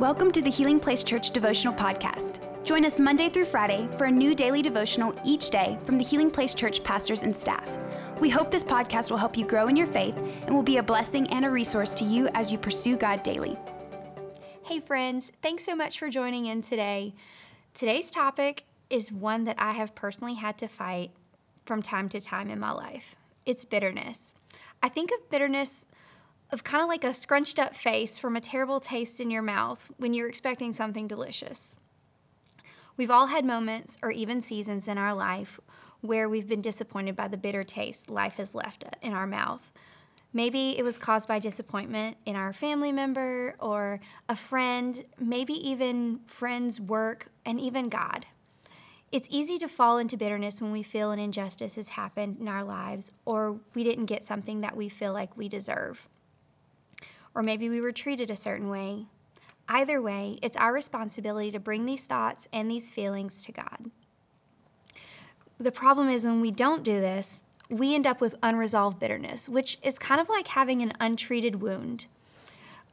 Welcome to the Healing Place Church Devotional Podcast. Join us Monday through Friday for a new daily devotional each day from the Healing Place Church pastors and staff. We hope this podcast will help you grow in your faith and will be a blessing and a resource to you as you pursue God daily. Hey, friends, thanks so much for joining in today. Today's topic is one that I have personally had to fight from time to time in my life it's bitterness. I think of bitterness of kind of like a scrunched up face from a terrible taste in your mouth when you're expecting something delicious. We've all had moments or even seasons in our life where we've been disappointed by the bitter taste life has left in our mouth. Maybe it was caused by disappointment in our family member or a friend, maybe even friends' work, and even God. It's easy to fall into bitterness when we feel an injustice has happened in our lives or we didn't get something that we feel like we deserve or maybe we were treated a certain way. Either way, it's our responsibility to bring these thoughts and these feelings to God. The problem is when we don't do this, we end up with unresolved bitterness, which is kind of like having an untreated wound.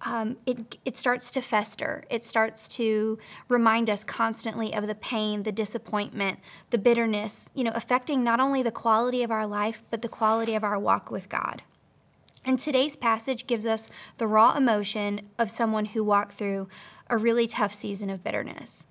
Um, it, it starts to fester. It starts to remind us constantly of the pain, the disappointment, the bitterness, you know, affecting not only the quality of our life, but the quality of our walk with God. And today's passage gives us the raw emotion of someone who walked through a really tough season of bitterness.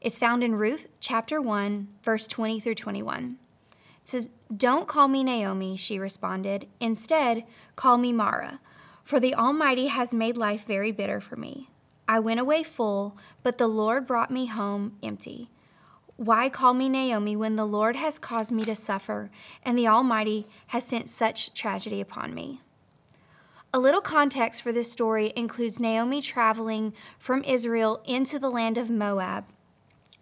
It's found in Ruth chapter 1, verse 20 through 21. It says, Don't call me Naomi, she responded. Instead, call me Mara, for the Almighty has made life very bitter for me. I went away full, but the Lord brought me home empty. Why call me Naomi when the Lord has caused me to suffer and the Almighty has sent such tragedy upon me? A little context for this story includes Naomi traveling from Israel into the land of Moab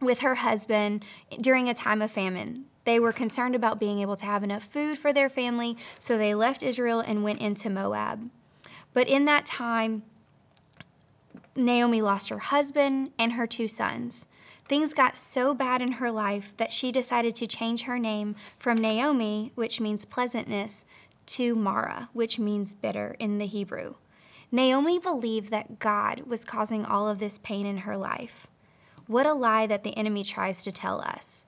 with her husband during a time of famine. They were concerned about being able to have enough food for their family, so they left Israel and went into Moab. But in that time, Naomi lost her husband and her two sons. Things got so bad in her life that she decided to change her name from Naomi, which means pleasantness, to Mara, which means bitter in the Hebrew. Naomi believed that God was causing all of this pain in her life. What a lie that the enemy tries to tell us.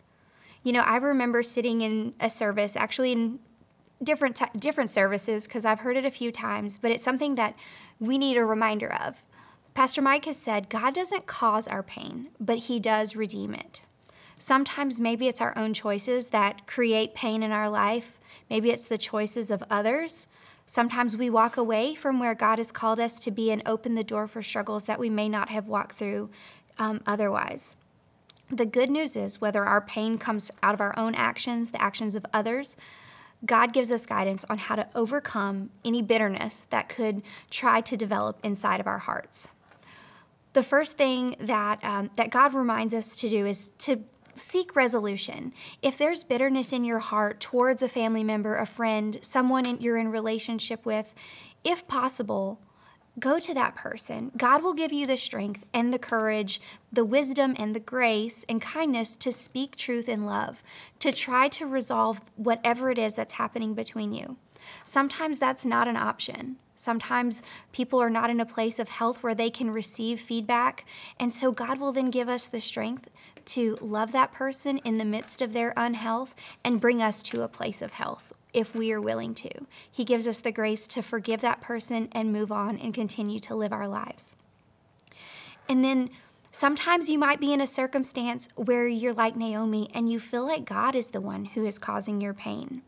You know, I remember sitting in a service, actually in different t- different services because I've heard it a few times, but it's something that we need a reminder of. Pastor Mike has said God doesn't cause our pain, but he does redeem it. Sometimes maybe it's our own choices that create pain in our life. Maybe it's the choices of others. Sometimes we walk away from where God has called us to be and open the door for struggles that we may not have walked through um, otherwise. The good news is, whether our pain comes out of our own actions, the actions of others, God gives us guidance on how to overcome any bitterness that could try to develop inside of our hearts. The first thing that, um, that God reminds us to do is to seek resolution. If there's bitterness in your heart towards a family member, a friend, someone in, you're in relationship with, if possible, go to that person. God will give you the strength and the courage, the wisdom and the grace and kindness to speak truth in love, to try to resolve whatever it is that's happening between you. Sometimes that's not an option. Sometimes people are not in a place of health where they can receive feedback. And so God will then give us the strength to love that person in the midst of their unhealth and bring us to a place of health if we are willing to. He gives us the grace to forgive that person and move on and continue to live our lives. And then sometimes you might be in a circumstance where you're like Naomi and you feel like God is the one who is causing your pain.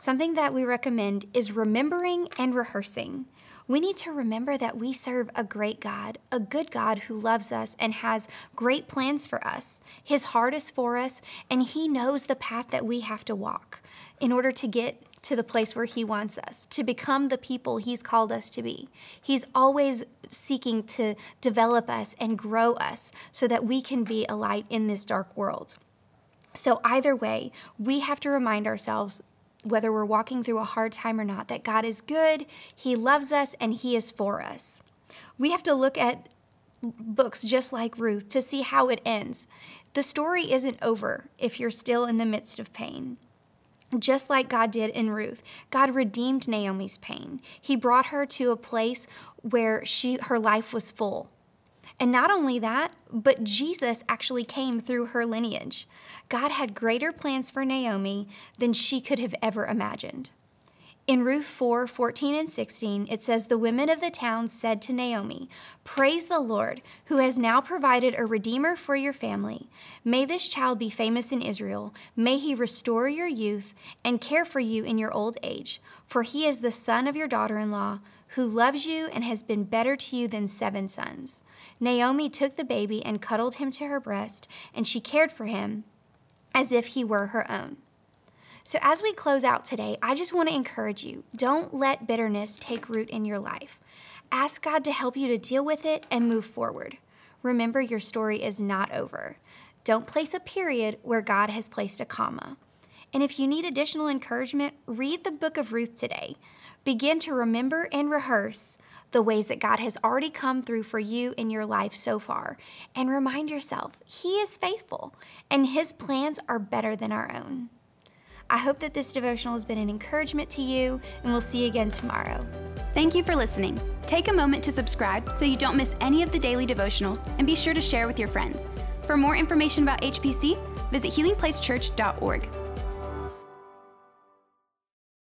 Something that we recommend is remembering and rehearsing. We need to remember that we serve a great God, a good God who loves us and has great plans for us. His heart is for us, and He knows the path that we have to walk in order to get to the place where He wants us, to become the people He's called us to be. He's always seeking to develop us and grow us so that we can be a light in this dark world. So, either way, we have to remind ourselves whether we're walking through a hard time or not, that God is good, He loves us, and He is for us. We have to look at books just like Ruth to see how it ends. The story isn't over if you're still in the midst of pain. Just like God did in Ruth, God redeemed Naomi's pain. He brought her to a place where she her life was full. And not only that, but Jesus actually came through her lineage. God had greater plans for Naomi than she could have ever imagined. In Ruth 4 14 and 16, it says, The women of the town said to Naomi, Praise the Lord, who has now provided a redeemer for your family. May this child be famous in Israel. May he restore your youth and care for you in your old age, for he is the son of your daughter in law, who loves you and has been better to you than seven sons. Naomi took the baby and cuddled him to her breast, and she cared for him as if he were her own. So, as we close out today, I just want to encourage you don't let bitterness take root in your life. Ask God to help you to deal with it and move forward. Remember, your story is not over. Don't place a period where God has placed a comma. And if you need additional encouragement, read the book of Ruth today. Begin to remember and rehearse the ways that God has already come through for you in your life so far. And remind yourself, He is faithful and His plans are better than our own. I hope that this devotional has been an encouragement to you, and we'll see you again tomorrow. Thank you for listening. Take a moment to subscribe so you don't miss any of the daily devotionals, and be sure to share with your friends. For more information about HPC, visit healingplacechurch.org.